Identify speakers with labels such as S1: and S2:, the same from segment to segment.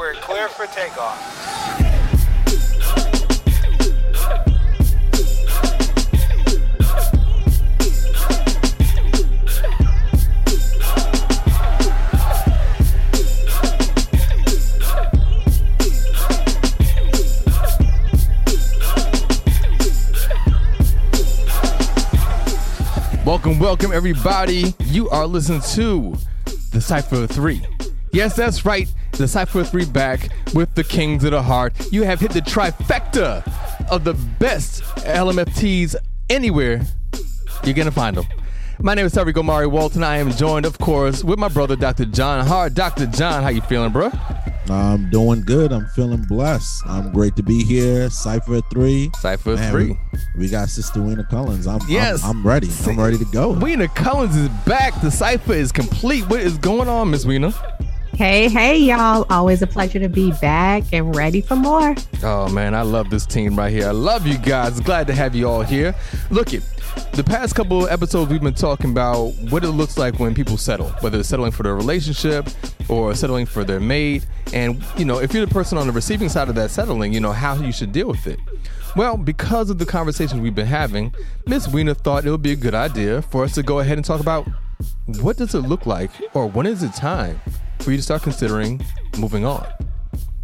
S1: we're clear for takeoff.
S2: Welcome, welcome, everybody. You are listening to the Cypher 3. Yes, that's right. The Cypher 3 back with the Kings of the Heart. You have hit the trifecta of the best LMFTs anywhere. You're going to find them. My name is Tariq Omari Walton. I am joined, of course, with my brother, Dr. John Hart. Dr. John, how you feeling, bro?
S3: I'm doing good. I'm feeling blessed. I'm great to be here. Cypher three.
S2: Cypher
S3: Man,
S2: 3.
S3: We, we got Sister Weena Cullins. I'm,
S2: Yes.
S3: I'm, I'm ready. I'm ready to go.
S2: Weena Cullins is back. The Cypher is complete. What is going on, Miss Weena?
S4: Hey, hey, y'all. Always a pleasure to be back and ready for more.
S2: Oh man, I love this team right here. I love you guys. Glad to have you all here. Look it. The past couple episodes we've been talking about what it looks like when people settle, whether it's settling for their relationship or settling for their mate. And you know, if you're the person on the receiving side of that settling, you know how you should deal with it. Well, because of the conversations we've been having, Miss Weena thought it would be a good idea for us to go ahead and talk about what does it look like or when is it time for you to start considering moving on?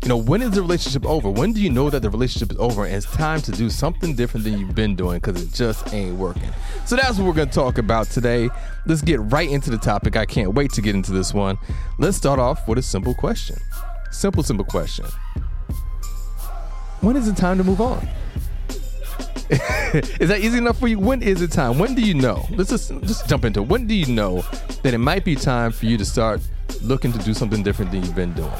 S2: You know, when is the relationship over? When do you know that the relationship is over and it's time to do something different than you've been doing because it just ain't working? So that's what we're going to talk about today. Let's get right into the topic. I can't wait to get into this one. Let's start off with a simple question. Simple, simple question. When is it time to move on? is that easy enough for you? When is it time? When do you know? Let's just just jump into it. When do you know that it might be time for you to start looking to do something different than you've been doing?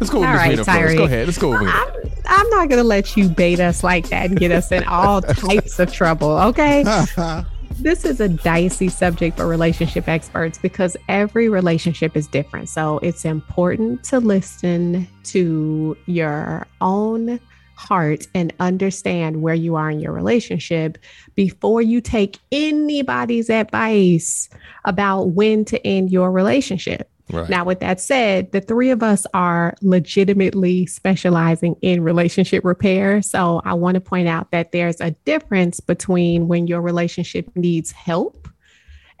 S2: Let's go with
S4: All
S2: Miss
S4: right,
S2: Weena first.
S4: Tyree.
S2: Go ahead. Let's go with Weena.
S4: I'm, I'm not going to let you bait us like that and get us in all types of trouble, okay? this is a dicey subject for relationship experts because every relationship is different. So it's important to listen to your own heart and understand where you are in your relationship before you take anybody's advice about when to end your relationship.
S2: Right.
S4: Now, with that said, the three of us are legitimately specializing in relationship repair. So I want to point out that there's a difference between when your relationship needs help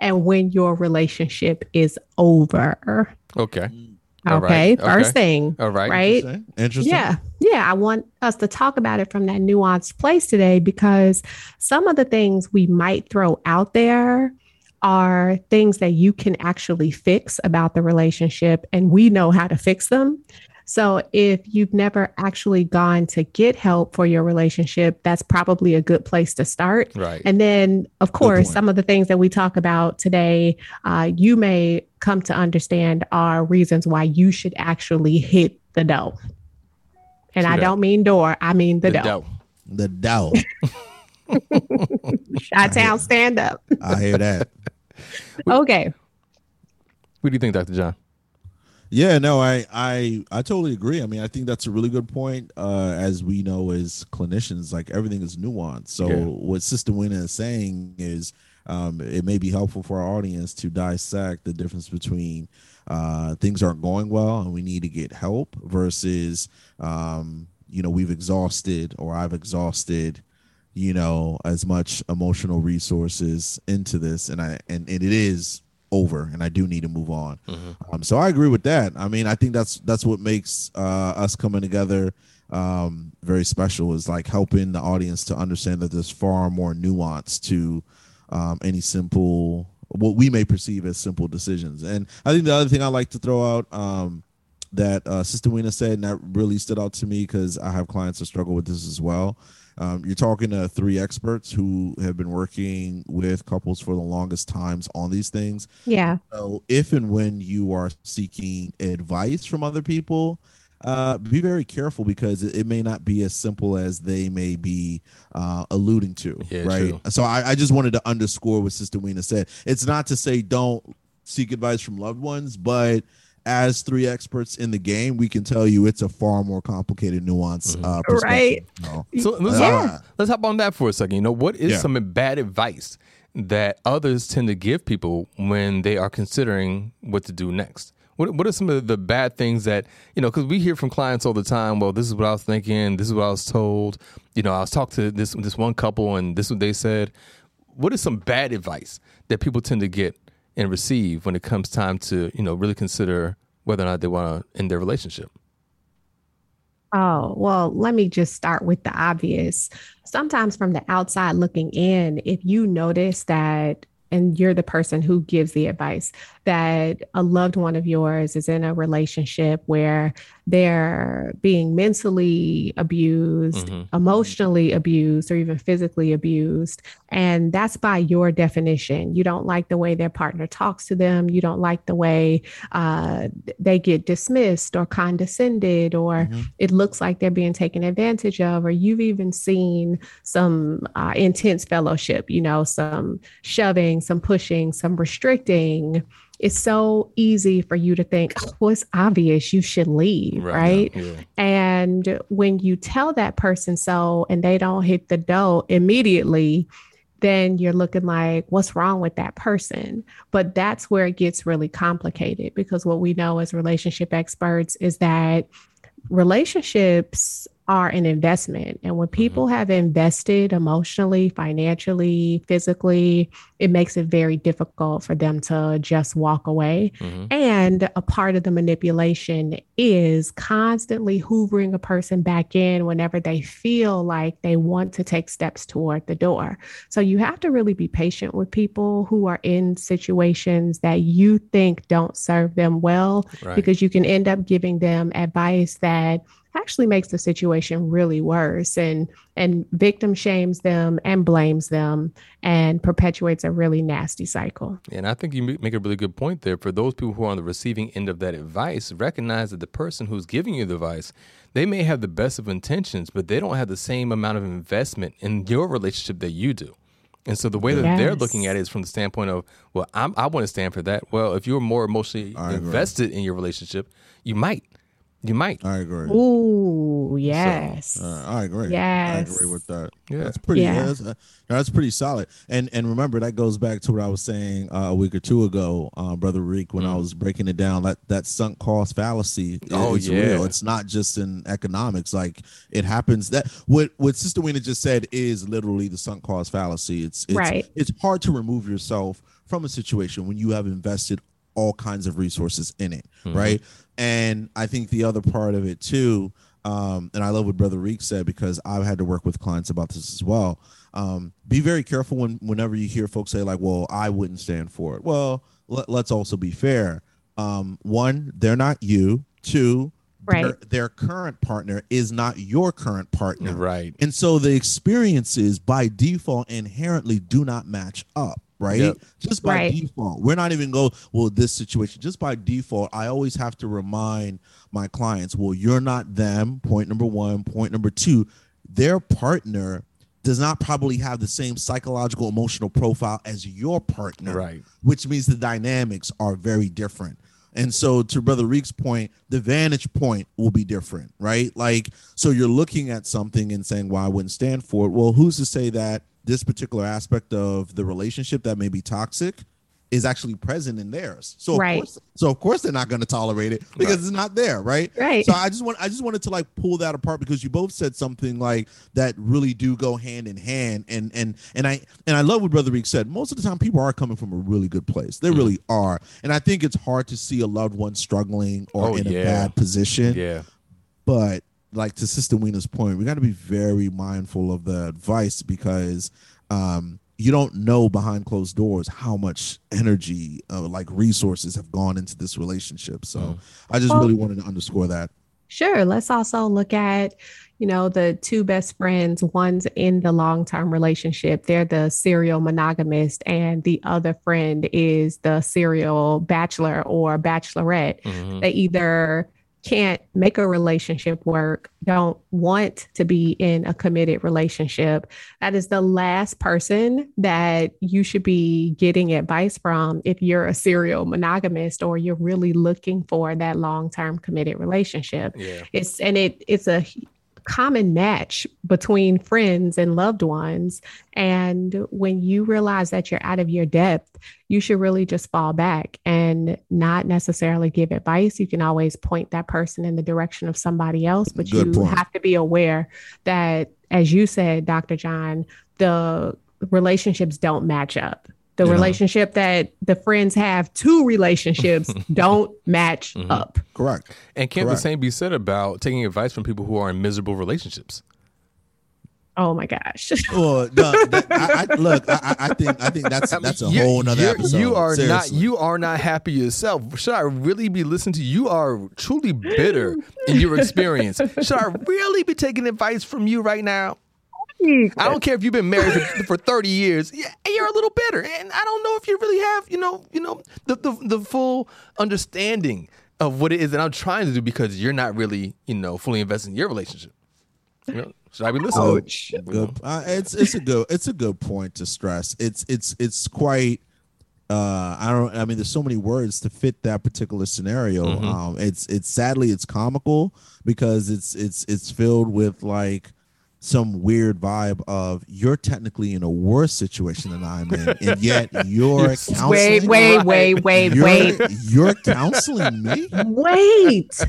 S4: and when your relationship is over.
S2: okay. All right,
S4: Okay.
S2: okay.
S4: First thing.
S2: All right.
S4: Right.
S3: Interesting. Interesting.
S4: Yeah. Yeah. I want us to talk about it from that nuanced place today because some of the things we might throw out there are things that you can actually fix about the relationship, and we know how to fix them. So, if you've never actually gone to get help for your relationship, that's probably a good place to start.
S2: Right.
S4: And then, of course, some of the things that we talk about today, uh, you may come to understand are reasons why you should actually hit the dough. And
S2: True
S4: I
S2: that.
S4: don't mean door, I mean the,
S2: The
S4: dough.
S2: dough.
S3: The dough.
S4: Shot town stand up.
S3: I hear that.
S4: Okay.
S2: What do you think, Dr. John?
S3: Yeah, no, I, I, I totally agree. I mean, I think that's a really good point. Uh, as we know, as clinicians, like everything is nuanced. So
S2: Yeah.
S3: what Sister Weena is saying is, um, it may be helpful for our audience to dissect the difference between uh, things aren't going well and we need to get help versus, um, you know, we've exhausted or I've exhausted, you know, as much emotional resources into this, and I and, and it is over, and I do need to move on. Um, so I agree with that. I mean, I think that's that's what makes uh, us coming together um, very special is like helping the audience to understand that there's far more nuance to um, any simple what we may perceive as simple decisions. And I think the other thing I like to throw out um, that uh, Sister Weena said, and that really stood out to me because I have clients that struggle with this as well. Um, you're talking to three experts who have been working with couples for the longest times on these things.
S4: Yeah.
S3: So if and when you are seeking advice from other people, uh, be very careful because it, it may not be as simple as they may be uh, alluding to.
S2: Yeah,
S3: right.
S2: true.
S3: So I, I just wanted to underscore what Sister Weena said. It's not to say don't seek advice from loved ones, but as three experts in the game, we can tell you it's a far more complicated, nuance. Uh,
S4: Right.
S3: perspective. So,
S2: So let's,
S3: Yeah.
S2: hop, let's hop on that for a second. You know, what is
S3: Yeah.
S2: some bad advice that others tend to give people when they are considering what to do next? What What are some of the bad things that you know? Because we hear from clients all the time. Well, this is what I was thinking. This is what I was told. You know, I was talking to this this one couple, and this is what they said. What is some bad advice that people tend to get and receive when it comes time to you know really consider whether or not they want to end their relationship?
S4: Oh, well, let me just start with the obvious. Sometimes from the outside looking in, if you notice that and you're the person who gives the advice that a loved one of yours is in a relationship where they're being mentally abused, mm-hmm. emotionally abused, or even physically abused. And that's by your definition. You don't like the way their partner talks to them. You don't like the way uh, they get dismissed or condescended, or mm-hmm. it looks like they're being taken advantage of, or you've even seen some uh, intense fellowship, you know, some shoving, some pushing, some restricting it's so easy for you to think, oh, well, it's obvious you should leave, right? right? Yeah. And when you tell that person so and they don't hit the dough immediately, then you're looking like, what's wrong with that person? But that's where it gets really complicated because what we know as relationship experts is that relationships are an investment. And when mm-hmm. people have invested emotionally, financially, physically, it makes it very difficult for them to just walk away. Mm-hmm. And a part of the manipulation is constantly hoovering a person back in whenever they feel like they want to take steps toward the door. So you have to really be patient with people who are in situations that you think don't serve them well, right. because you can end up giving them advice that actually makes the situation really worse and and victim shames them and blames them and perpetuates a really nasty cycle.
S2: And I think you make a really good point there. For those people who are on the receiving end of that advice, recognize that the person who's giving you the advice, they may have the best of intentions, but they don't have the same amount of investment in your relationship that you do. And so the way that yes. they're looking at it is from the standpoint of, well, I'm, i want to stand for that. Well, if you're more emotionally invested in your relationship, you might. You might.
S3: I agree.
S4: Ooh, yes.
S3: So, uh, I agree.
S4: Yes.
S3: I agree with that. Yeah. That's pretty yeah. That's, uh, that's, pretty solid. And and remember that goes back to what I was saying uh, a week or two ago, uh, brother Reek, when mm. I was breaking it down. That that sunk cost fallacy oh, is yeah. real. It's not just in economics. Like it happens that what what Sister Weena just said is literally the sunk cost fallacy. It's it's
S4: right.
S3: it's hard to remove yourself from a situation when you have invested all kinds of resources in it, mm-hmm. right? And I think the other part of it too, um, and I love what Brother Reek said because I've had to work with clients about this as well. Um, be very careful when whenever you hear folks say like, "Well, I wouldn't stand for it." Well, let, us also be fair. Um, one, they're not you. Two,
S4: right.
S3: their, their current partner is not your current partner.
S2: Right.
S3: And so the experiences by default inherently do not match up right? Yep. Just by right. default. We're not even go, well, this situation, just by default, I always have to remind my clients, well, you're not them. Point number one. Point number two, their partner does not probably have the same psychological emotional profile as your partner.
S2: Right.
S3: Which means the dynamics are very different. And so, to Brother Reek's point, the vantage point will be different, right? Like, so you're looking at something and saying, well, I wouldn't stand for it. Well, who's to say that this particular aspect of the relationship that may be toxic is actually present in theirs. So of
S4: right.
S3: course, so of course they're not going to tolerate it because right. it's not there, right?
S4: Right.
S3: So I just want I just wanted to like pull that apart because you both said something like that really do go hand in hand, and and and I and I love what Brother Reek said. Most of the time, people are coming from a really good place. They mm. really are, and I think it's hard to see a loved one struggling or oh, in yeah. a bad position.
S2: Yeah.
S3: But like to Sister Weena's point, we got to be very mindful of the advice because um, you don't know behind closed doors how much energy, uh, like resources, have gone into this relationship. So mm. I just well, really wanted to underscore that.
S4: Sure. Let's also look at, you know, the two best friends. One's in the long term relationship. They're the serial monogamist, and the other friend is the serial bachelor or bachelorette. Mm-hmm. They either can't make a relationship work, don't want to be in a committed relationship, that is the last person that you should be getting advice from if you're a serial monogamist or you're really looking for that long-term committed relationship.
S2: Yeah.
S4: It's and it it's a common match between friends and loved ones. And when you realize that you're out of your depth, you should really just fall back and not necessarily give advice. You can always point that person in the direction of somebody else, but Good you point. have to be aware that, as you said, Dr. John, the relationships don't match up the relationship that the friends have two relationships don't match mm-hmm. up
S3: correct
S2: and can't correct. the same be said about taking advice from people who are in miserable relationships
S4: Oh my gosh!
S3: well, no, that, I, I, look, I, I, think I think that's that's a whole nother episode.
S2: You are
S3: Seriously.
S2: not you are not happy yourself. Should I really be listening to you? You are truly bitter in your experience. Should I really be taking advice from you right now? I don't care if you've been married for, for 30 years. Yeah, you're a little bitter. And I don't know if you really have, you know, you know, the, the, the full understanding of what it is that I'm trying to do because you're not really, you know, fully invested in your relationship. You know, should I be listening?
S3: Ouch. Good. Uh, it's it's a good it's a good point to stress. It's it's it's quite uh i don't i mean there's so many words to fit that particular scenario mm-hmm. um it's it's sadly it's comical because it's it's it's filled with like some weird vibe of you're technically in a worse situation than I'm in, and yet you're counseling.
S4: Wait, wait, wait, wait,
S3: you're,
S4: wait.
S3: You're counseling me.
S4: Wait.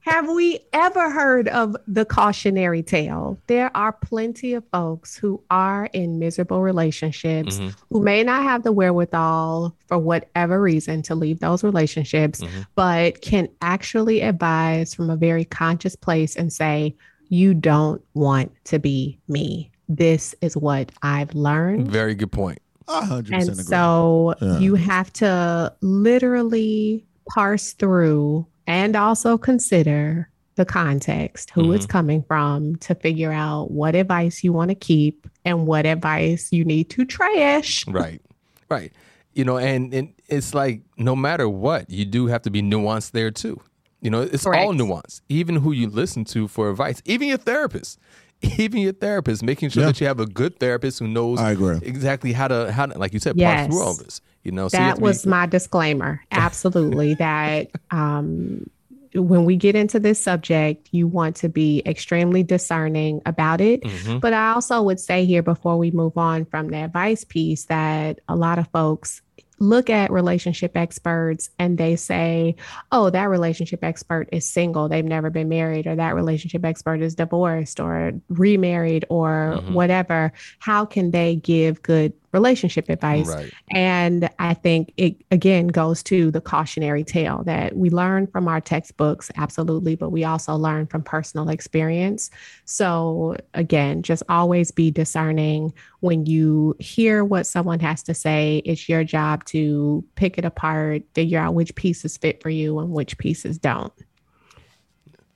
S4: Have we ever heard of the cautionary tale? There are plenty of folks who are in miserable relationships mm-hmm. who may not have the wherewithal for whatever reason to leave those relationships, mm-hmm. but can actually advise from a very conscious place and say, you don't want to be me. This is what I've learned.
S2: Very good point.
S3: 100%
S4: and
S3: agree.
S4: so yeah. you have to literally parse through and also consider the context, who mm-hmm. it's coming from, to figure out what advice you want to keep and what advice you need to trash.
S2: Right, right. You know, and, and it's like no matter what, you do have to be nuanced there too. You know, it's Correct. all nuance. Even who you listen to for advice, even your therapist, even your therapist, making sure yeah. that you have a good therapist who knows
S3: I agree.
S2: exactly how to how to, like you said, yes. through all this. You know,
S4: so that you was be- my disclaimer. Absolutely, that um, when we get into this subject, you want to be extremely discerning about it. Mm-hmm. But I also would say here before we move on from the advice piece that a lot of folks look at relationship experts and they say, oh, that relationship expert is single, they've never been married, or that relationship expert is divorced or remarried or mm-hmm. whatever, how can they give good relationship advice. Right. And I think it again goes to the cautionary tale that we learn from our textbooks, absolutely, but we also learn from personal experience. So again, just always be discerning when you hear what someone has to say. It's your job to pick it apart, figure out which pieces fit for you and which pieces don't.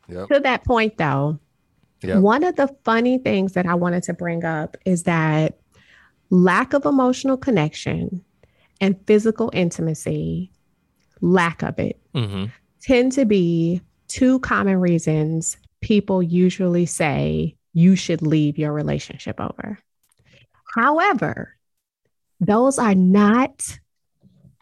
S4: Yep. To that point, though, Yep. One of the funny things that I wanted to bring up is that lack of emotional connection and physical intimacy, lack of it, mm-hmm. tend to be two common reasons people usually say you should leave your relationship over. However, those are not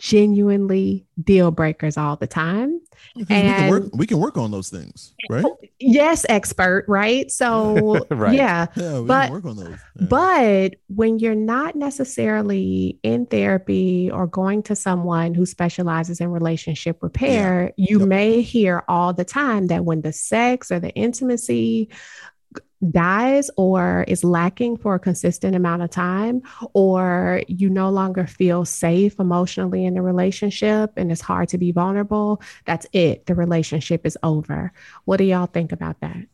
S4: genuinely deal breakers all the time.
S3: And we can, work, we can work on those things, right?
S4: Yes, expert, right? So right. yeah,
S3: yeah
S4: but,
S3: work on those.
S4: Yeah. But when you're not necessarily in therapy or going to someone who specializes in relationship repair, yeah. you yep. may hear all the time that when the sex or the intimacy dies or is lacking for a consistent amount of time, or you no longer feel safe emotionally in the relationship and it's hard to be vulnerable, that's it. The relationship is over. What do y'all think about that?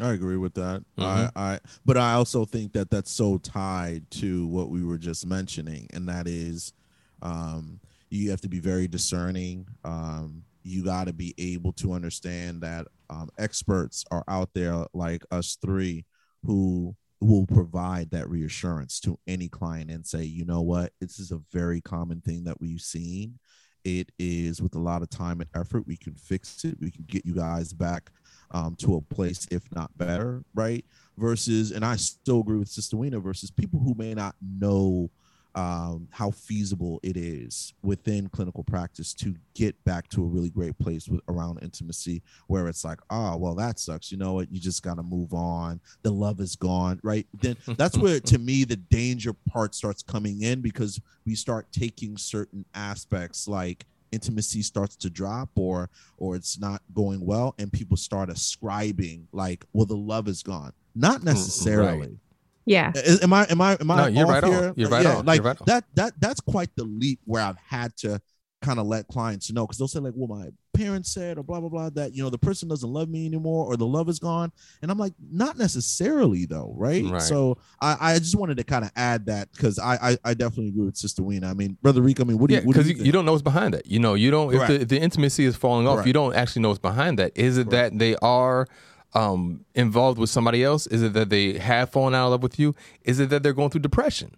S3: I agree with that. Mm-hmm. I, I, but I also think that that's so tied to what we were just mentioning, and that is, um, you have to be very discerning. Um, you got to be able to understand that um, experts are out there like us three who will provide that reassurance to any client and say, you know what, this is a very common thing that we've seen. It is with a lot of time and effort, we can fix it. We can get you guys back um, to a place, if not better, right? Versus, and I still agree with Sister Weena, versus people who may not know um, how feasible it is within clinical practice to get back to a really great place with around intimacy where it's like oh well that sucks. You know what? You just gotta move on. The love is gone right? Then that's where to me the danger part starts coming in because we start taking certain aspects like intimacy starts to drop or or it's not going well and people start ascribing like well the love is gone. Not mm, mm, necessarily
S2: Right.
S4: Yeah.
S3: is- Am I am I am I
S2: No, you're
S3: off
S2: right on. You're right
S3: yeah,
S2: on.
S3: Like
S2: You're right on.
S3: that that that's quite the leap where I've had to kind of let clients know because they'll say like, well, my parents said or blah blah blah that you know the person doesn't love me anymore or the love is gone, and I'm like, not necessarily though, right?
S2: Right.
S3: So I I just wanted to kind of add that because I, I I definitely agree with Sister Weena. I mean, Brother Rico, I mean, what do
S2: yeah,
S3: you what do
S2: because
S3: you,
S2: you, you don't know what's behind that. You know, you don't. If the, if the intimacy is falling off,
S3: Correct.
S2: you don't actually know what's behind that. Is it that they are um, involved with somebody else? Is it that they have fallen out of love with you? Is it that they're going through depression?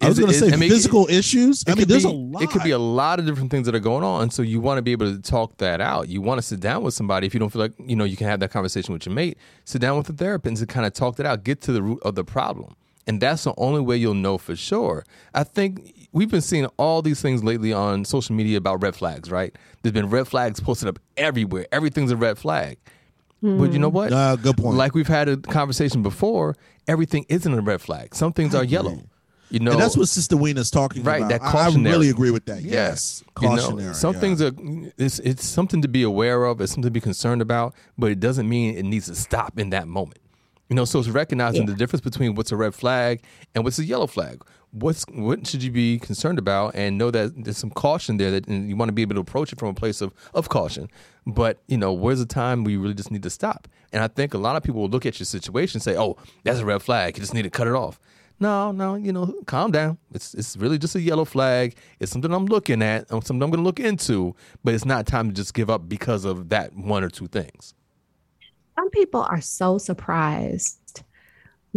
S3: I was going to say
S2: I mean,
S3: physical issues.
S2: It
S3: I mean, there's
S2: be,
S3: a lot.
S2: It could be a lot of different things that are going on, so you want to be able to talk that out. You want to sit down with somebody if you don't feel like you know you can have that conversation with your mate. Sit down with a therapist and kind of talk that out. Get to the root of the problem, and that's the only way you'll know for sure. I think we've been seeing all these things lately on social media about red flags. Right? There's been red flags posted up everywhere. Everything's a red flag. But you know what?
S3: Uh, good point.
S2: Like we've had a conversation before, everything isn't a red flag. Some things are yellow. You know,
S3: and that's what Sister Weena's talking
S2: Right,
S3: about.
S2: that
S3: I- I really agree with that.
S2: Yeah.
S3: Yes,
S2: You know,
S3: cautionary.
S2: some
S3: yeah.
S2: things are it's it's something to be aware of, it's something to be concerned about, but it doesn't mean it needs to stop in that moment. You know, so it's recognizing the difference between what's a red flag and what's a yellow flag. What's what should you be concerned about, and know that there's some caution there that you want to be able to approach it from a place of of caution. But you know, where's the time where you really just need to stop? And I think a lot of people will look at your situation and say, "Oh, that's a red flag. You just need to cut it off." No, no, you know, calm down. It's it's really just a yellow flag. It's something I'm looking at, or something I'm going to look into, but it's not time to just give up because of that one or two things.
S4: Some people are so surprised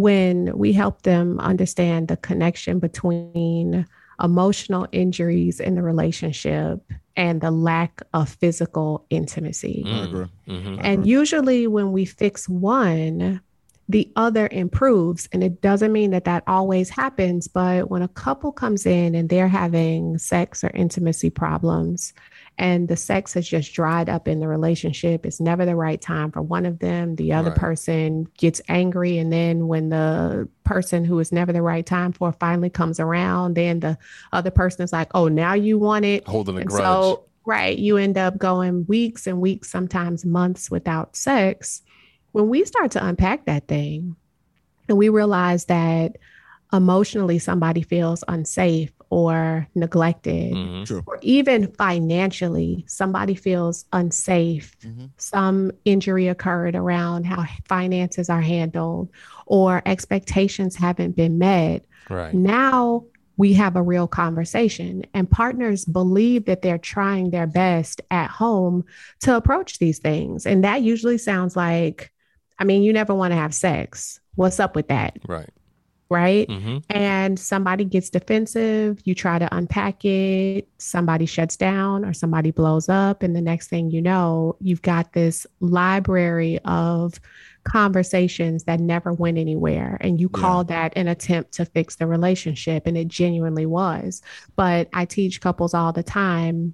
S4: when we help them understand the connection between emotional injuries in the relationship and the lack of physical intimacy.
S3: I agree.
S2: Mhm.
S4: And usually, when we fix one, the other improves. And it doesn't mean that that always happens, but when a couple comes in and they're having sex or intimacy problems, and the sex has just dried up in the relationship, it's never the right time for one of them. The other
S2: Right.
S4: person gets angry. And then when the person who is never the right time for finally comes around, then the other person is like, oh, now you want it.
S2: Holding a
S4: And
S2: grudge.
S4: so, right, you end up going weeks and weeks, sometimes months without sex. When we start to unpack that thing and we realize that emotionally somebody feels unsafe or neglected,
S2: Mhm.
S4: Or even financially somebody feels unsafe,
S3: Mhm.
S4: some injury occurred around how finances are handled, or expectations haven't been met.
S2: Right.
S4: Now we have a real conversation, and partners believe that they're trying their best at home to approach these things. And that usually sounds like, I mean, you never want to have sex. What's up with that?
S2: Right.
S4: Right.
S2: hmm
S4: And somebody gets defensive, you try to unpack it, somebody shuts down or somebody blows up. And the next thing you know, you've got this library of conversations that never went anywhere. And you
S3: Yeah.
S4: call that an attempt to fix the relationship. And it genuinely was. But I teach couples all the time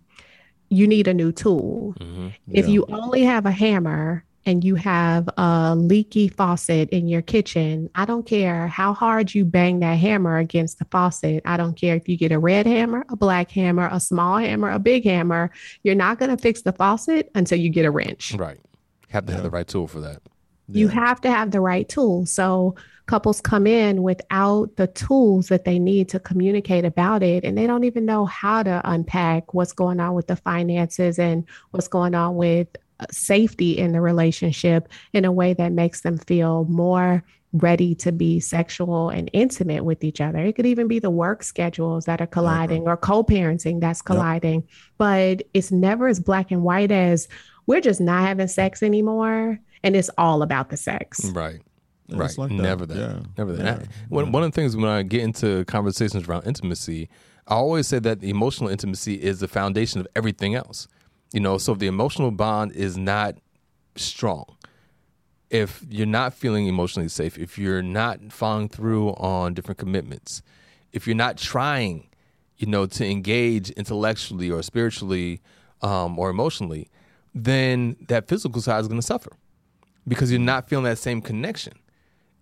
S4: you need a new tool.
S2: hmm
S4: If you only have a hammer and you have a leaky faucet in your kitchen, I don't care how hard you bang that hammer against the faucet. I don't care if you get a red hammer, a black hammer, a small hammer, a big hammer. You're not going to fix the faucet until you get a wrench.
S2: Right. Have to have the right tool for that.
S4: You have to have the right tool. So couples come in without the tools that they need to communicate about it, and they don't even know how to unpack what's going on with the finances and what's going on with safety in the relationship in a way that makes them feel more ready to be sexual and intimate with each other. It could even be the work schedules that are mm-hmm. colliding or co parenting that's colliding, but it's never as black and white as we're just not having sex anymore and it's all about the sex.
S2: Right.
S3: Yeah,
S2: right.
S3: like that.
S2: Never that.
S3: Yeah.
S2: Never that.
S3: Yeah.
S2: And I- One, one of the things when I get into conversations around intimacy, I always say that the emotional intimacy is the foundation of everything else. You know, so if the emotional bond is not strong, if you're not feeling emotionally safe, if you're not following through on different commitments, if you're not trying, you know, to engage intellectually or spiritually um, or emotionally, then that physical side is going to suffer because you're not feeling that same connection.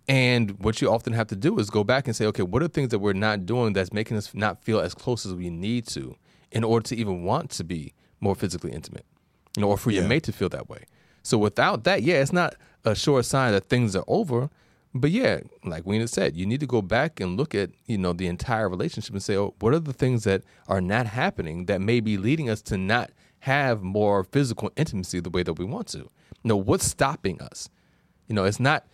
S2: And what you often have to do is go back and say, okay, what are things that we're not doing that's making us not feel as close as we need to in order to even want to be more physically intimate, you know, or for your
S3: Yeah.
S2: mate to feel that way. So without that, yeah, it's not a sure sign that things are over. But yeah, like Weena said, you need to go back and look at, you know, the entire relationship and say, oh, what are the things that are not happening that may be leading us to not have more physical intimacy the way that we want to? You know, what's stopping us? You know, it's not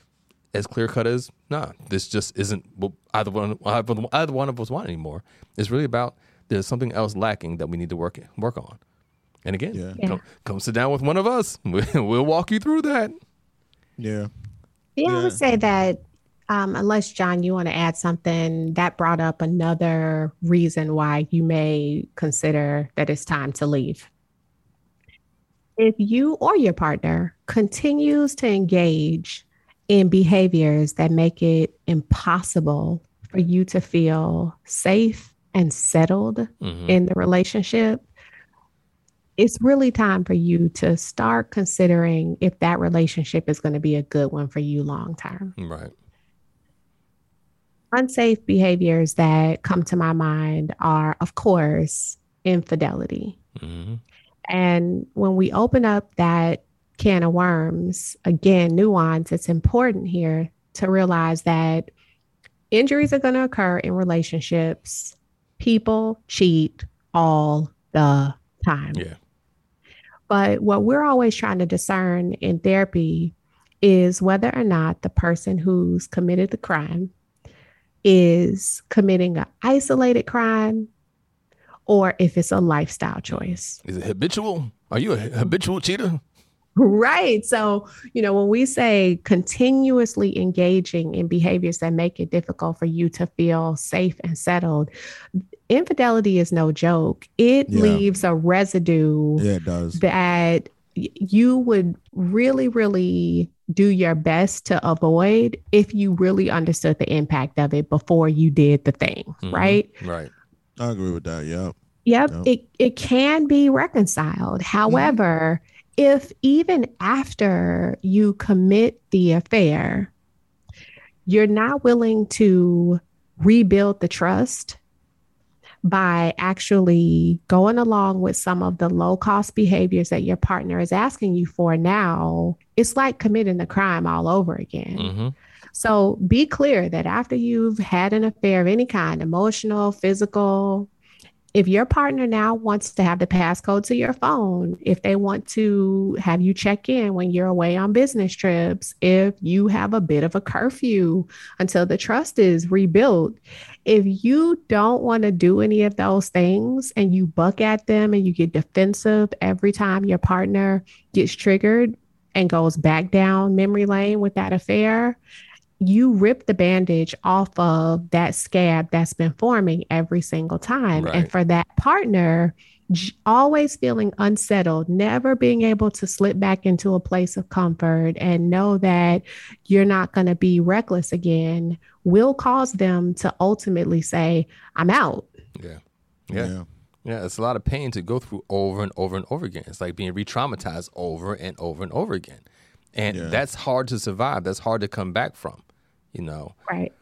S2: as clear cut as nah, this just isn't what either one either, one of us want anymore. It's really about there's something else lacking that we need to work work on. And again,
S3: Yeah.
S4: Yeah.
S2: Come, come sit down with one of us. We'll walk you through that.
S3: Yeah.
S4: Yeah, I would say that um, unless John, you want to add something, that brought up another reason why you may consider that it's time to leave. If you or your partner continues to engage in behaviors that make it impossible for you to feel safe and settled
S2: Mhm.
S4: in the relationship, it's really time for you to start considering if that relationship is going to be a good one for you long term.
S2: Right.
S4: Unsafe behaviors that come to my mind are, of course, infidelity.
S2: hmm
S4: And when we open up that can of worms, again, nuance, it's important here to realize that injuries are going to occur in relationships. People cheat all the time.
S2: Yeah.
S4: But what we're always trying to discern in therapy is whether or not the person who's committed the crime is committing an isolated crime or if it's a lifestyle choice.
S2: Is it habitual? Are you a habitual cheater?
S4: Right. So, you know, when we say continuously engaging in behaviors that make it difficult for you to feel safe and settled, infidelity is no joke. It
S3: Yeah.
S4: leaves a residue
S3: Yeah, it does.
S4: that you would really, really do your best to avoid if you really understood the impact of it before you did the thing,
S2: Mhm.
S4: right?
S2: Right.
S3: I agree with that. Yeah.
S4: Yep,
S3: Yep.
S4: it it can be reconciled. However, if even after you commit the affair, you're not willing to rebuild the trust by actually going along with some of the low cost behaviors that your partner is asking you for now, it's like committing the crime all over again.
S2: hmm
S4: So be clear that after you've had an affair of any kind, emotional, physical, if your partner now wants to have the passcode to your phone, if they want to have you check in when you're away on business trips, if you have a bit of a curfew until the trust is rebuilt, if you don't want to do any of those things and you buck at them and you get defensive every time your partner gets triggered and goes back down memory lane with that affair, you rip the bandage off of that scab that's been forming every single time. And for that partner, always feeling unsettled, never being able to slip back into a place of comfort and know that you're not going to be reckless again, will cause them to ultimately say, I'm out.
S2: Yeah. Yeah. Yeah. It's a lot of pain to go through over and over and over again. It's like being re traumatized over and over and over again. And
S3: Yeah.
S2: that's hard to survive. That's hard to come back from, you know?
S4: Right.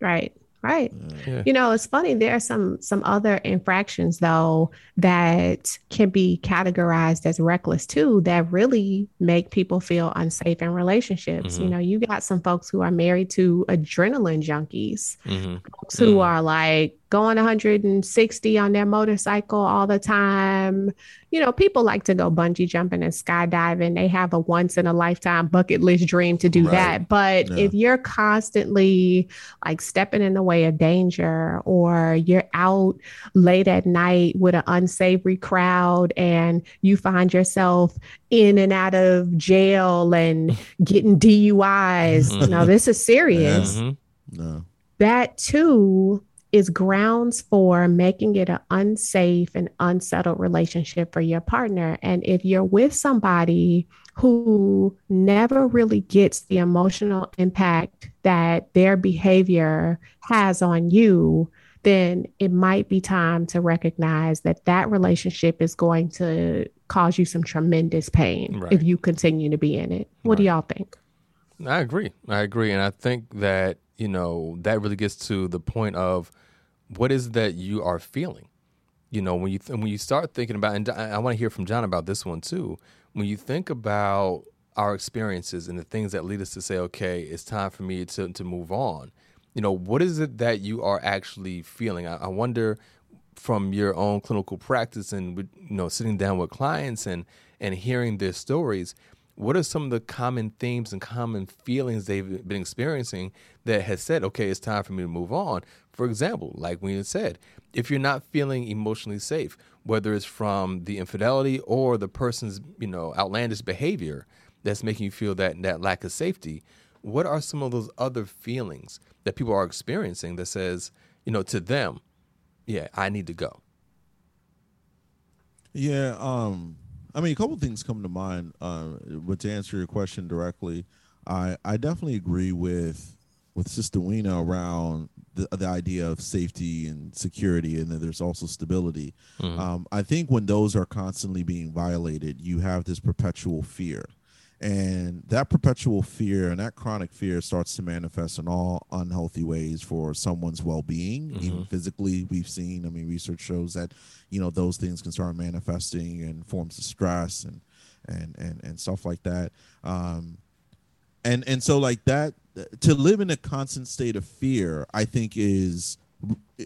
S4: Right. Right.
S2: Yeah.
S4: You know, it's funny. There are some some other infractions though that can be categorized as reckless too that really make people feel unsafe in relationships. You
S2: Mhm.
S4: know, you got some folks who are married to adrenaline junkies,
S2: hmm
S4: folks who
S2: Mm.
S4: are like going 160 on their motorcycle all the time. You know, people like to go bungee jumping and skydiving. They have a once in a lifetime bucket list dream to do
S2: Right.
S4: that. But
S3: Yeah.
S4: if you're constantly like stepping in the way of danger or you're out late at night with an unsavory crowd and you find yourself in and out of jail and getting DUIs, you know, this is serious
S2: hmm
S3: No.
S4: that too is grounds for making it an unsafe and unsettled relationship for your partner. And if you're with somebody who never really gets the emotional impact that their behavior has on you, then it might be time to recognize that that relationship is going to cause you some tremendous pain right. if you continue to be in it. What right. do y'all think?
S2: I agree. I agree. And I think that, you know, that really gets to the point of what is that you are feeling? You know, when you th- when you start thinking about, and I, want to hear from John about this one too. When you think about our experiences and the things that lead us to say, okay, it's time for me to to move on you know, what is it that you are actually feeling? I, I wonder from your own clinical practice and you know sitting down with clients and and hearing their stories what are some of the common themes and common feelings they've been experiencing that has said okay it's time for me to move on for example like we said if you're not feeling emotionally safe whether it's from the infidelity or the person's you know outlandish behavior that's making you feel that that lack of safety what are some of those other feelings that people are experiencing that says, you know, to them, yeah, I need to go.
S3: Yeah, um, I mean, a couple things come to mind. Uh, but to answer your question directly, I I definitely agree with with Sister Weena around the the idea of safety and security, and then there's also stability. Mm-hmm. Um, I think when those are constantly being violated, you have this perpetual fear and that perpetual fear and that chronic fear starts to manifest in all unhealthy ways for someone's well-being mm-hmm. even physically we've seen i mean research shows that you know those things can start manifesting in forms of stress and and and, and stuff like that um and and so like that to live in a constant state of fear i think is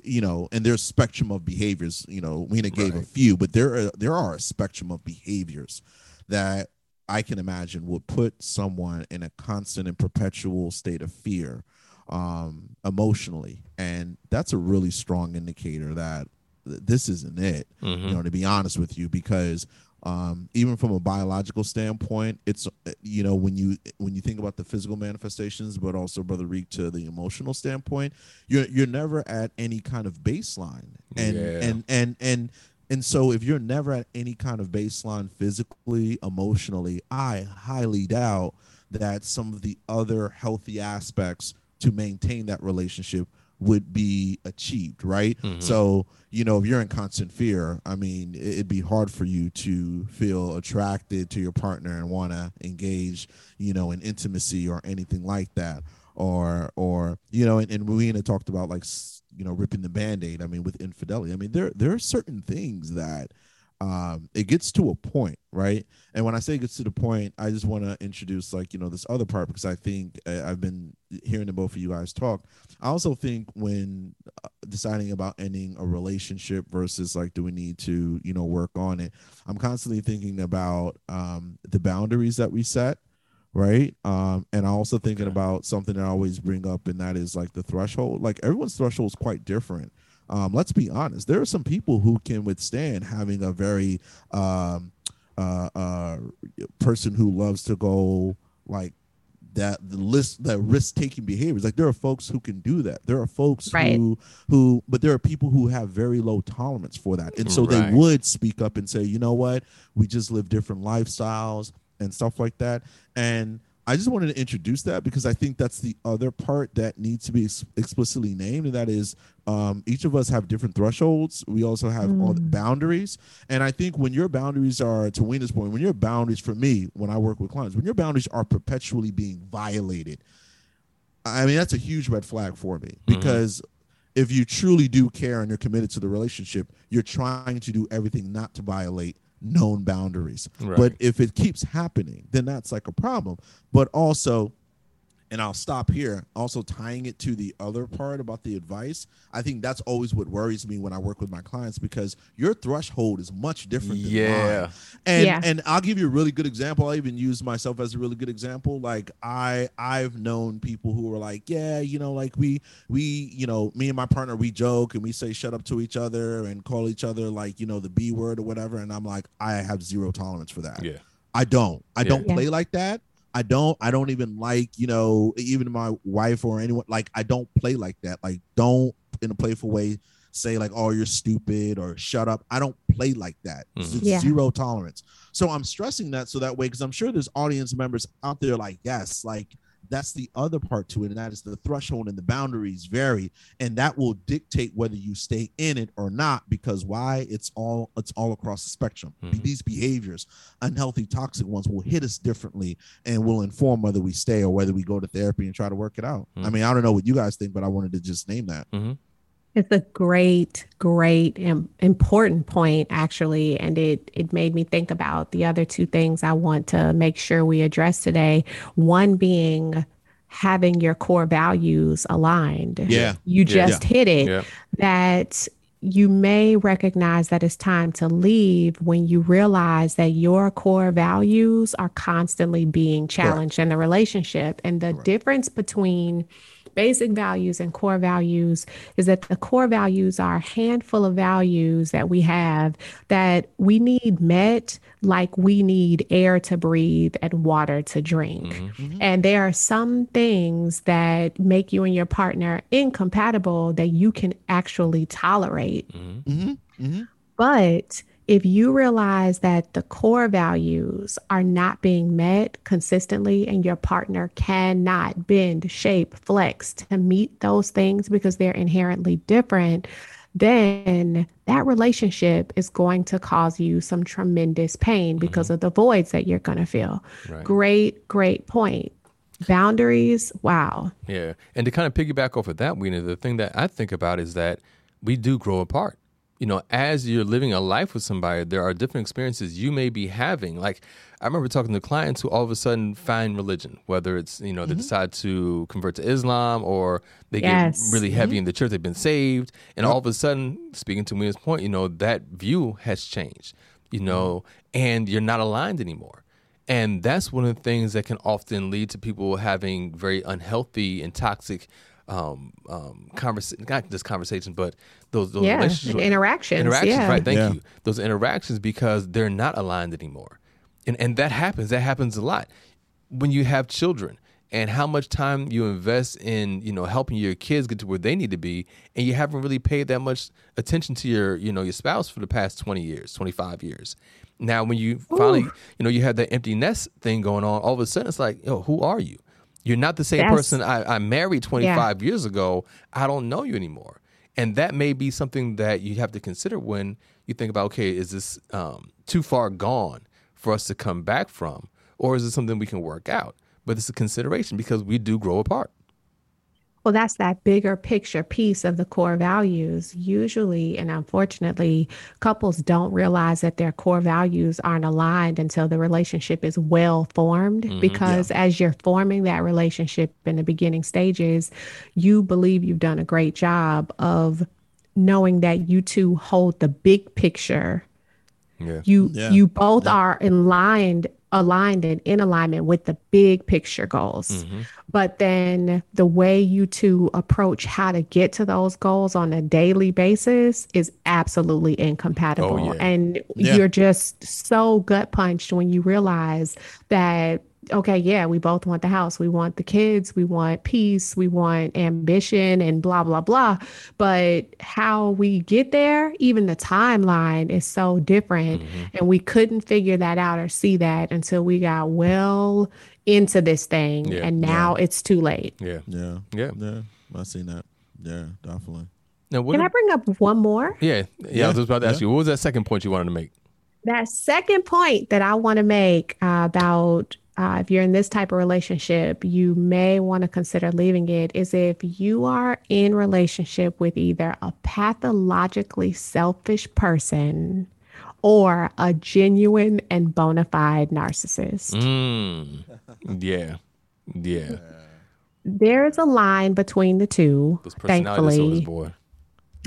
S3: you know and there's spectrum of behaviors you know Weena gave right. a few but there are there are a spectrum of behaviors that I can imagine would put someone in a constant and perpetual state of fear um, emotionally. And that's a really strong indicator that this isn't it, mm-hmm. you know, to be honest with you, because um, even from a biological standpoint, it's you know when you when you think about the physical manifestations, but also brother Reek to the emotional standpoint, you're you're never at any kind of baseline, and yeah. and and and and so, if you're never at any kind of baseline physically, emotionally, I highly doubt that some of the other healthy aspects to maintain that relationship would be achieved, right? Mm-hmm. So, you know, if you're in constant fear, I mean, it'd be hard for you to feel attracted to your partner and want to engage, you know, in intimacy or anything like that. Or, or you know, and, and talked about like you know ripping the band-aid i mean with infidelity i mean there there are certain things that um it gets to a point right and when i say it gets to the point i just want to introduce like you know this other part because i think uh, i've been hearing the both of you guys talk i also think when uh, deciding about ending a relationship versus like do we need to you know work on it i'm constantly thinking about um the boundaries that we set right? Um, and I'm also thinking okay. about something that I always bring up, and that is like the threshold. Like everyone's threshold is quite different. Um, let's be honest. There are some people who can withstand having a very um, uh, uh, person who loves to go like that the list that risk taking behaviors like there are folks who can do that there are folks right. who who but there are people who have very low tolerance for that and so right. they would speak up and say you know what we just live different lifestyles and stuff like that. And I just wanted to introduce that because I think that's the other part that needs to be ex- explicitly named, and that is um, each of us have different thresholds. We also have mm. all the boundaries, and I think when your boundaries are to Weena's point, when your boundaries for me, when I work with clients, when your boundaries are perpetually being violated, I mean that's a huge red flag for me mm-hmm. because if you truly do care and you're committed to the relationship, you're trying to do everything not to violate known boundaries. Right. But if it keeps happening, then that's like a problem. But also, and I'll stop here. Also tying it to the other part about the advice, I think that's always what worries me when I work with my clients because your threshold is much different than yeah. mine. And yeah. and I'll give you a really good example. I even use myself as a really good example. Like I I've known people who are like, yeah, you know, like we we you know me and my partner we joke and we say shut up to each other and call each other like you know the B word or whatever, and I'm like I have zero tolerance for that.
S2: Yeah.
S3: I don't. I yeah. don't play like that I don't I don't even like, you know, even my wife or anyone like I don't play like that. Like don't in a playful way say like oh you're stupid or shut up. I don't play like that.
S2: Mhm.
S4: Yeah.
S3: Zero tolerance. So I'm stressing that so that way cuz I'm sure there's audience members out there like yes, like that's the other part to it and that is the threshold and the boundaries vary and that will dictate whether you stay in it or not because why? It's all it's all across the spectrum.
S2: Mhm.
S3: these behaviors unhealthy toxic ones will hit us differently and will inform whether we stay or whether we go to therapy and try to work it out. I
S2: Mhm.
S3: mean i don't know what you guys think but i wanted to just name that
S4: It's a great, great, important point, actually, and it it made me think about the other two things I want to make sure we address today. One being having your core values aligned.
S3: Yeah.
S4: you
S2: Yeah.
S4: just hit it.
S2: Yeah.
S4: That you may recognize that it's time to leave when you realize that your core values are constantly being challenged in the relationship, and the
S3: Correct.
S4: difference between basic values and core values is that the core values are a handful of values that we have that we need met like we need air to breathe and water to drink.
S2: Mhm.
S4: And there are some things that make you and your partner incompatible that you can actually tolerate.
S2: Mhm.
S3: mm-hmm. Mm-hmm.
S4: But if you realize that the core values are not being met consistently and your partner cannot bend, shape, flex to meet those things because they're inherently different, then that relationship is going to cause you some tremendous pain mm-hmm. because of the voids that you're going to feel.
S2: Right.
S4: Great, great point. Boundaries, wow.
S2: Yeah. And to kind of piggyback off of that, Weena, the thing that I think about is that we do grow apart. You know, as you're living a life with somebody, there are different experiences you may be having. Like, I remember talking to clients who all of a sudden find religion, whether it's, you know, they mm-hmm. decide to convert to Islam or they
S4: Yes.
S2: get really heavy mm-hmm. in the church, they've been saved. And all of a sudden, speaking to Weena's point, you know, that view has changed, you know, mm-hmm. and you're not aligned anymore. And that's one of the things that can often lead to people having very unhealthy and toxic um, um, conversation, not just conversation, but those those
S4: Yeah,
S2: relationships,
S4: interactions,
S2: interactions,
S4: yeah.
S2: right? Thank
S3: Yeah.
S2: you. Those interactions because they're not aligned anymore, and and that happens. That happens a lot when you have children and how much time you invest in you know helping your kids get to where they need to be and you haven't really paid that much attention to your you know your spouse for the past 20 years 25 years now when you finally you know you have that empty nest thing going on all of a sudden it's like yo who are you you're not the same
S4: That's-
S2: person I, I married 25 years ago. I don't know you anymore. And that may be something that you have to consider when you think about okay is this um, too far gone for us to come back from or is it something we can work out? But it's a consideration because we do grow apart
S4: Well, that's that bigger picture piece of the core values. Usually, and unfortunately, couples don't realize that their core values aren't aligned until the relationship is well formed. Mm-hmm. Because as you're forming that relationship in the beginning stages, you believe you've done a great job of knowing that you two hold the big picture
S2: yeah
S4: you
S3: Yeah.
S4: you both are aligned aligned and in alignment with the big picture goals mm-hmm. But then the way you two approach how to get to those goals on a daily basis is absolutely incompatible.
S2: Oh, yeah.
S4: and
S3: Yeah.
S4: you're just so gut punched when you realize that okay yeah we both want the house. We want the kids. We want peace. We want ambition and blah blah blah. But how we get there even the timeline is so different. Mm-hmm. And we couldn't figure that out or see that until we got well into this thing
S2: Yeah.
S4: and now it's too late.
S2: Yeah.
S3: Yeah.
S2: Yeah.
S3: Yeah. I seen that. Yeah definitely.
S2: Now what
S4: can i bring up one more?
S2: Yeah, yeah i was about to ask
S3: Yeah.
S2: you what was that second point you wanted to make?
S4: That second point that I want to make uh, about uh, if you're in this type of relationship, you may want to consider leaving it. Is if you are in relationship with either a pathologically selfish person or a genuine and bona fide narcissist.
S2: mm. yeah yeah
S4: There is a line between the two, thankfully.
S2: boy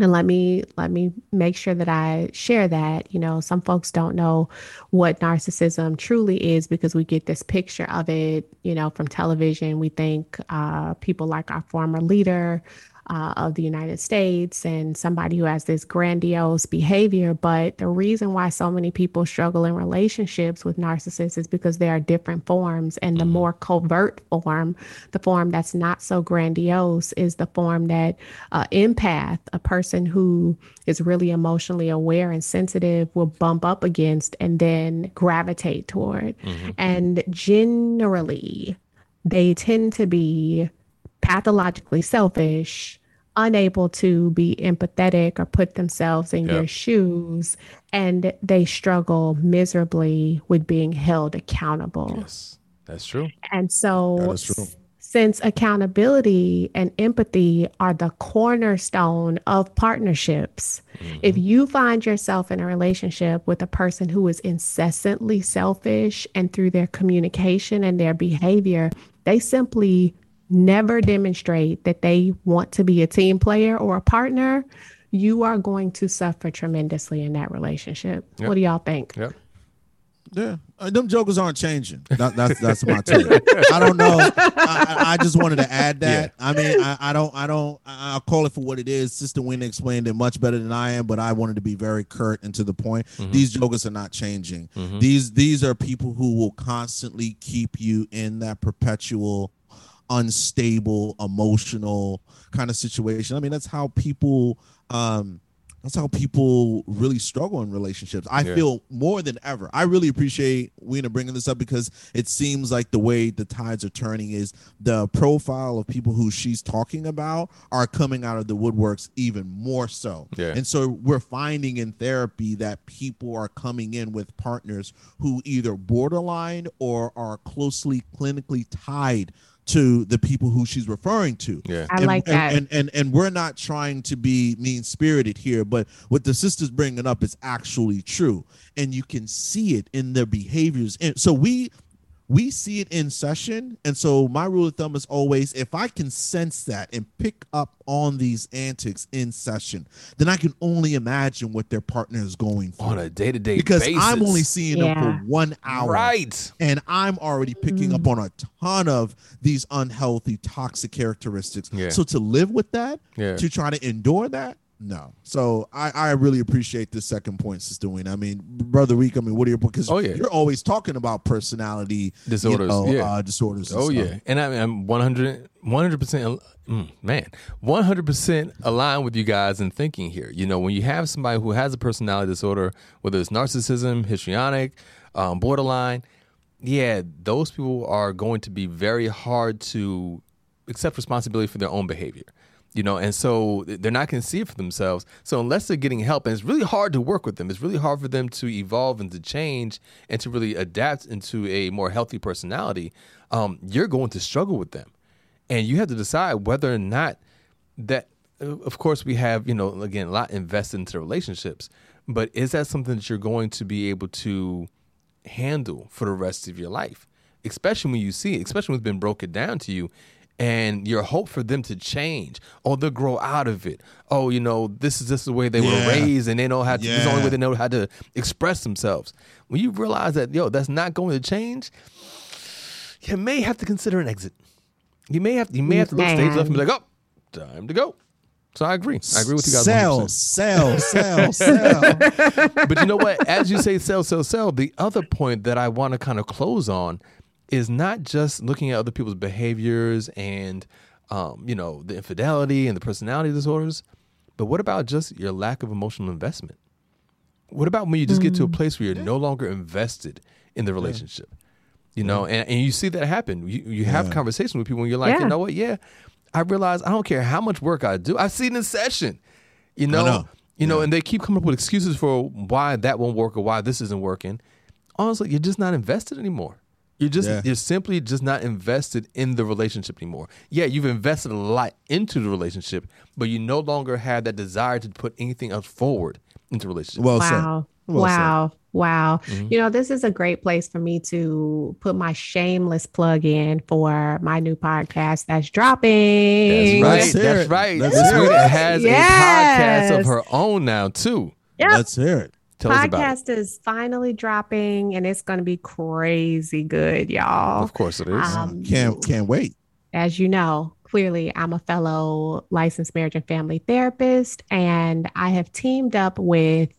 S4: and let me let me make sure that I share that. You know, some folks don't know what narcissism truly is because we get this picture of it, you know, from television. We think uh, people like our former leader uh, of the United States and somebody who has this grandiose behavior. But the reason why so many people struggle in relationships with narcissists is because there are different forms. And the mm-hmm. more covert form, the form that's not so grandiose, is the form that uh, empath, a person who is really emotionally aware and sensitive, will bump up against and then gravitate toward. Mm-hmm. And generally, they tend to be pathologically selfish, unable to be empathetic or put themselves in yep. your shoes, and they struggle miserably with being held accountable.
S2: Yes, that's true.
S4: And so, since accountability and empathy are the cornerstone of partnerships, mm-hmm. if you find yourself in a relationship with a person who is incessantly selfish and through their communication and their behavior, they simply never demonstrate that they want to be a team player or a partner, you are going to suffer tremendously in that relationship. Yep. What do y'all think?
S2: Yep.
S3: Yeah, uh, them jokers aren't changing. That, that's that's my take. I don't know. I, I, just wanted to add that. Yeah. I mean, I, I, don't, I don't. I'll call it for what it is. Sister Wynn explained it much better than I am, but I wanted to be very curt and to the point. Mm-hmm. These jokers are not changing. Mm-hmm. These these are people who will constantly keep you in that perpetual unstable emotional kind of situation i mean that's how people um that's how people really struggle in relationships. I yeah. feel more than ever. I really appreciate Weena bringing this up because it seems like the way the tides are turning is the profile of people who she's talking about are coming out of the woodworks even more so.
S2: Yeah.
S3: And so we're finding in therapy that people are coming in with partners who either borderline or are closely clinically tied to the people who she's referring to.
S2: Yeah. I
S3: and,
S4: like
S3: that. And, and and we're not trying to be mean spirited here, but what the sister's bringing up is actually true, and you can see it in their behaviors. And so we we see it in session. And so my rule of thumb is always if I can sense that and pick up on these antics in session, then I can only imagine what their partner is going through
S2: on a day to day
S3: because
S2: basis.
S3: I'm only seeing yeah. them for one hour.
S2: Right.
S3: And I'm already picking mm. up on a ton of these unhealthy, toxic characteristics.
S2: Yeah.
S3: So to live with that,
S2: yeah.
S3: to try to endure that, no. So I, I really appreciate this second point she's doing. I mean, brother Reek. I mean, what are your because
S2: oh, yeah.
S3: you're always talking about personality
S2: disorders,
S3: you know,
S2: yeah,
S3: uh, disorders.
S2: oh
S3: stuff.
S2: yeah, and I mean, I'm 100 percent mm, man, 100 percent aligned with you guys in thinking here. You know, when you have somebody who has a personality disorder, whether it's narcissism, histrionic, um, borderline, yeah, those people are going to be very hard to accept responsibility for their own behavior you know and so they're not going to see it for themselves. So unless they're getting help and it's really hard to work with them it's really hard for them to evolve and to change and to really adapt into a more healthy personality um, you're going to struggle with them. And you have to decide whether or not that of course we have you know again a lot invested into relationships but is that something that you're going to be able to handle for the rest of your life? Especially when you see especially when it's been broken down to you and your hope for them to change or they'll grow out of it. Oh, you know, this is just the way they yeah. were raised and they know how to, yeah. this is the only way they know how to express themselves. When you realize that, yo, that's not going to change, you may have to consider an exit. You may have to, you may have to look stage left and be like, oh, time to go. So I agree. I agree with you guys.
S3: Sell, 100%. sell, sell, sell.
S2: but you know what? As you say, sell, sell, sell. The other point that I want to kind of close on is not just looking at other people's behaviors and um, you know the infidelity and the personality disorders, but what about just your lack of emotional investment? What about when you just mm. get to a mm. place where you're no longer invested in the relationship? Yeah. You know, yeah. and, and you see that happen. You you have conversations with people and you're like, you know what? Yeah, I realize I don't care how much work I do. I see it in session. You know, know. you know, and they keep coming up with excuses for why that won't work or why this isn't working. Honestly, you're just not invested anymore. You're just yeah. you're simply just not invested in the relationship anymore. Yeah, you've invested a lot into the relationship, but you no longer have that desire to put anything else forward into relationship.
S4: Well wow. Well wow. Said. Wow. Mm-hmm. You know, this is a great place for me to put my shameless plug in for my new podcast that's dropping.
S2: That's right. That's right. That's has yes. a podcast of her own now, too.
S3: Yep. Let's hear it.
S4: Tell podcast is finally dropping and it's going to be crazy good, y'all.
S2: Of course it is. Um,
S3: can't can't wait.
S4: As you know, clearly, I'm a fellow licensed marriage and family therapist, and I have teamed up with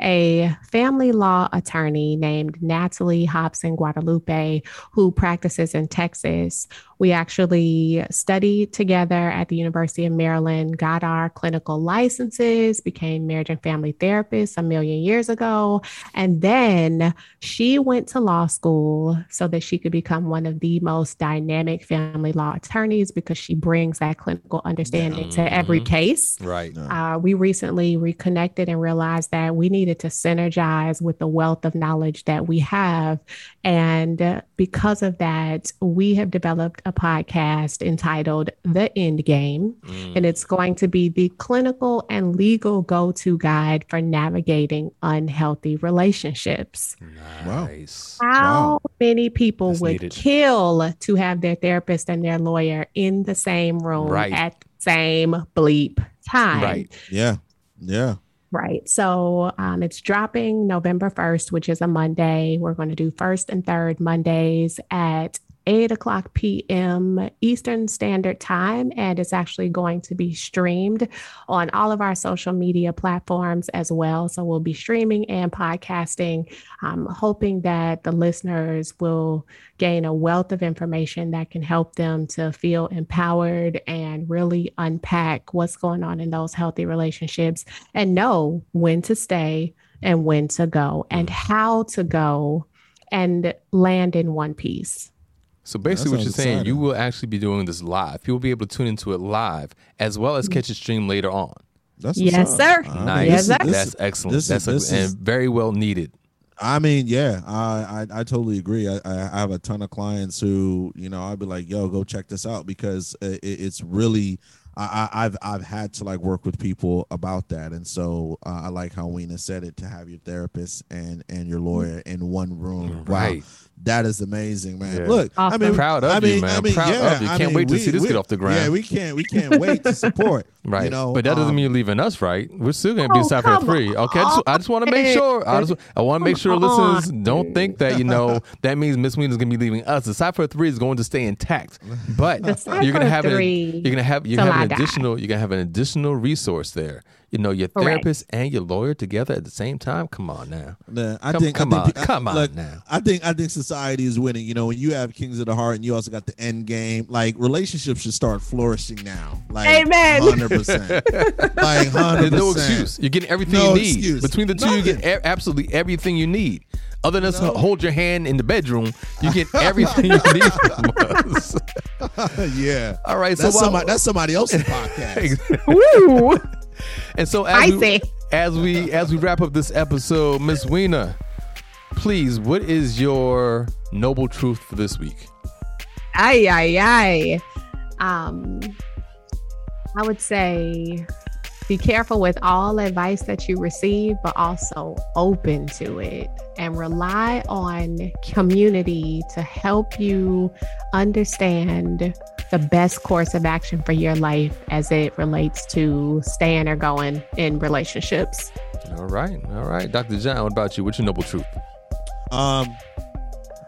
S4: a family law attorney named Natalie Hobson Guadalupe, who practices in Texas. We actually studied together at the University of Maryland, got our clinical licenses, became marriage and family therapists a million years ago. And then she went to law school so that she could become one of the most dynamic family law attorneys because she brings that clinical understanding to every
S2: Mhm.
S4: case.
S2: Right.
S4: Uh, we recently reconnected and realized that we needed to synergize with the wealth of knowledge that we have. And because of that, we have developed a podcast entitled The End Game.
S2: Mm.
S4: And it's going to be the clinical and legal go to guide for navigating unhealthy relationships.
S3: Wow.
S2: Nice.
S4: How many people
S2: That's
S4: would
S2: needed.
S4: kill to have their therapist and their lawyer in the same room
S2: Right.
S4: at the same bleep time?
S2: Right.
S3: Yeah. Yeah.
S4: Right. So um, it's dropping November 1st, which is a Monday. We're going to do first and third Mondays at 8 o'clock p.m. Eastern Standard Time. And it's actually going to be streamed on all of our social media platforms as well. So we'll be streaming and podcasting. I'm hoping that the listeners will gain a wealth of information that can help them to feel empowered and really unpack what's going on in those healthy relationships and know when to stay and when to go and mm. how to go and land in one piece.
S2: So basically, what you're
S3: sounds
S2: saying, you will actually be doing this live. People will be able to tune into it live as well as catch a stream later on.
S3: That's
S4: Yes,
S3: up.
S4: sir.
S3: I mean,
S2: Nice.
S4: Yes,
S3: this is-
S4: sir.
S2: That's excellent.
S3: is-
S2: That's a-
S3: is-
S2: and very well needed.
S3: I mean, yeah, I, I I totally agree. I, I have a ton of clients who, you know, I'd be like, "Yo, go check this out," because it, it's really, I, I, I've I've had to like work with people about that, and so uh, I like how Weena said it to have your therapist and and your lawyer in one room. Wow,
S2: Right.
S3: That is amazing, man.
S2: Yeah.
S3: Look, I mean,
S2: Proud of
S3: I mean,
S2: you, man.
S3: I mean,
S2: Proud
S3: yeah,
S2: of you.
S3: I
S2: Can't
S3: mean,
S2: wait to
S3: we-
S2: see this
S3: we-
S2: get off the ground.
S3: Yeah, we can't we can't wait to support.
S2: Right.
S3: You know,
S2: but that doesn't
S3: um,
S2: mean you're leaving us, right? We're still going to be
S4: Oh,
S2: Cypher
S4: come
S2: 3. Okay. I just, I just want to make sure. I, just, I want to make sure listeners don't think that, you know, that means Miss Weena is going to be leaving us. The Cypher 3 is going to stay intact. But you're going to
S4: Cypher
S2: have an, you're going to have you
S4: till
S2: have an
S4: die.
S2: additional you're going to have an additional resource there. You know, your
S4: Correct.
S2: therapist and your lawyer together at the same time. Come on now.
S3: Nah, I
S2: Come-
S3: think
S2: come
S3: I think,
S2: on, come on
S3: look,
S2: now.
S3: I think I think society is winning. You know, when you have Kings of the Heart and you also got the end game, like relationships should start flourishing now. Like
S4: Amen.
S3: hundred percent. Like hundred
S2: There's no excuse. You're getting everything
S3: No
S2: you need.
S3: excuse.
S2: Between the two, you get
S3: Nothing.
S2: e- absolutely everything you need. Other than us
S3: No.
S2: hold your hand in the bedroom, you get everything you need from us.
S3: yeah.
S2: All right, so
S3: That's
S2: while-
S3: somebody that's somebody else's podcast.
S4: Woo!
S2: And so as we, as we as we wrap up this episode, Miss Weena, please, what is your noble truth for this week?
S4: Ay, ay, ay. Um, I would say be careful with all advice that you receive, but also open to it and rely on community to help you understand the best course of action for your life as it relates to staying or going in relationships.
S2: All right, all right, Dr. John, what about you? What's your noble truth?
S3: Um,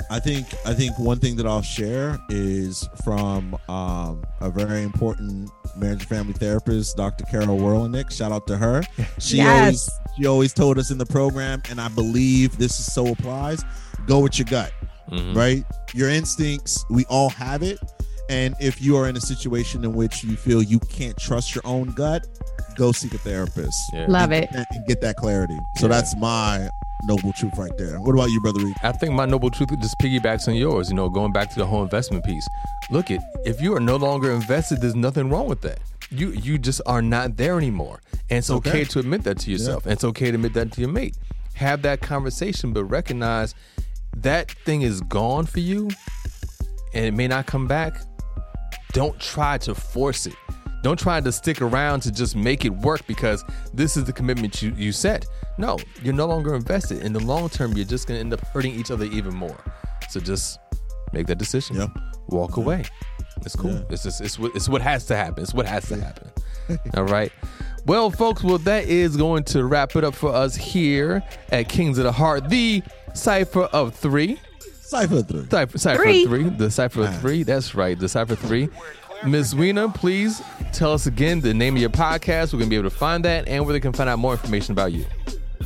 S3: I think I think one thing that I'll share is from um, a very important marriage and family therapist, Dr. Carol Werlinich. Shout out to her. She
S4: Yes.
S3: always she always told us in the program, and I believe this is so applies. Go with your gut,
S2: Mhm.
S3: right? Your instincts. We all have it, and if you are in a situation in which you feel you can't trust your own gut, go seek a therapist
S2: Yeah.
S4: Love it.
S3: and, and get that clarity. So
S2: Yeah.
S3: that's my noble truth right there. What about you, brother Reed?
S2: I think my noble truth just piggybacks on yours. You know, going back to the whole investment piece. Look it, if you are no longer invested, there's nothing wrong with that. You you just are not there anymore, and it's okay,
S3: Okay.
S2: to admit that to yourself. And it's okay to admit that to your mate. Have that conversation, but recognize that thing is gone for you, and it may not come back. Don't try to force it. Don't try to stick around to just make it work because this is the commitment you, you set. No, you're no longer invested. In the long term, you're just going to end up hurting each other even more. So just make that decision.
S3: Yeah.
S2: Walk away. It's cool.
S3: Yeah.
S2: It's just it's what it's what has to happen. It's what has to happen. All right. Well, folks, well that is going to wrap it up for us here at Kings of the Heart, the cipher of three.
S3: Cipher three.
S2: Cypher, Cypher
S4: Three.
S2: three. The Cypher of three. That's right. The Cypher three. Miss Weena, please tell us again the name of your podcast. We're going to be able to find that and where they can find out more information about you.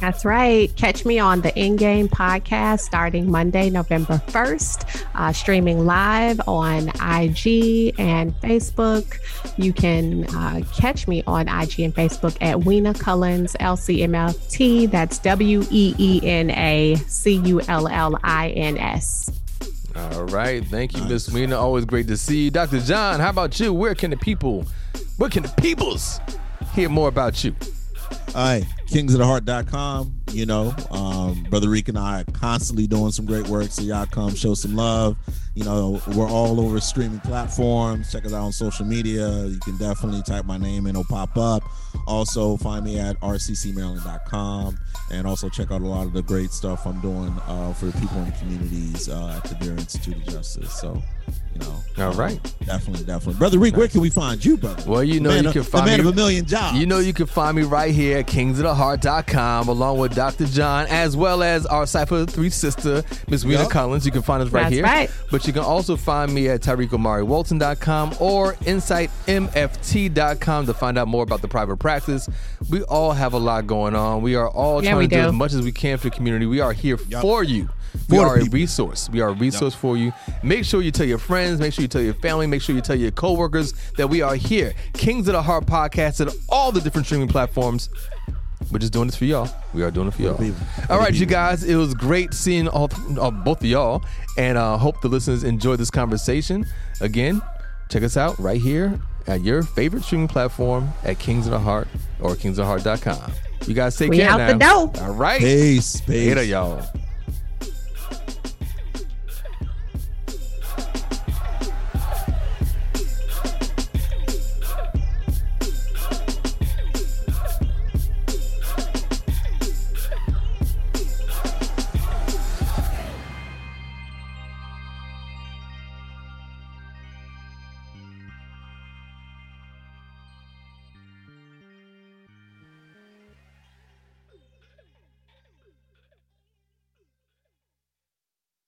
S4: That's right. Catch me on the End Game podcast starting Monday, November 1st, uh, streaming live on IG and Facebook. You can uh, catch me on IG and Facebook at Weena Cullins, LCMFT. That's W E E N A C U L L I N S.
S2: All right. Thank you, Miss Weena. Always great to see you. Dr. John, how about you? Where can the people, where can the peoples hear more about you?
S3: All right, kingsoftheheart.com. You know, um, Brother Reek and I are constantly doing some great work. So y'all come show some love. You know, we're all over streaming platforms. Check us out on social media. You can definitely type my name and it'll pop up. Also, find me at rccmaryland.com and also check out a lot of the great stuff I'm doing uh, for the people in the communities uh, at the Deer Institute of Justice. So, you know,
S2: all right,
S3: definitely, definitely, brother Reek. Where can we find you, brother?
S2: Well, you know, you
S3: of,
S2: can find
S3: the man
S2: me,
S3: of a million jobs.
S2: You know, you can find me right here at kingsoftheheart.com along with Dr. John, as well as our Cypher Three sister, Miss Weena
S3: Yep.
S2: Cullins. You can find us right
S4: That's
S2: here.
S4: right.
S2: But you can also find me at TyreekOmariWalton.com or InsightMFT.com to find out more about the private practice. We all have a lot going on. We are all
S4: Yeah,
S2: trying to do
S4: do.
S2: as much as we can for the community. We are here
S3: Yep.
S2: for you. We
S3: For
S2: are a
S3: people.
S2: resource. We are a resource for you. Make sure you tell your friends, make sure you tell your family, make sure you tell your coworkers that we are here. Kings of the Heart podcast at all the different streaming platforms. We're just doing this for y'all. We are doing it for y'all.
S3: people. For
S2: All
S3: the
S2: right, you guys. It was great seeing all uh, both of y'all, and uh, hope the listeners enjoyed this conversation. Again, check us out right here at your favorite streaming platform at Kings of the Heart or kingsoftheheart.com. You guys take
S4: We
S2: care
S4: out
S2: now.
S4: the door.
S2: All right.
S3: Peace. Peace.
S2: Later, y'all.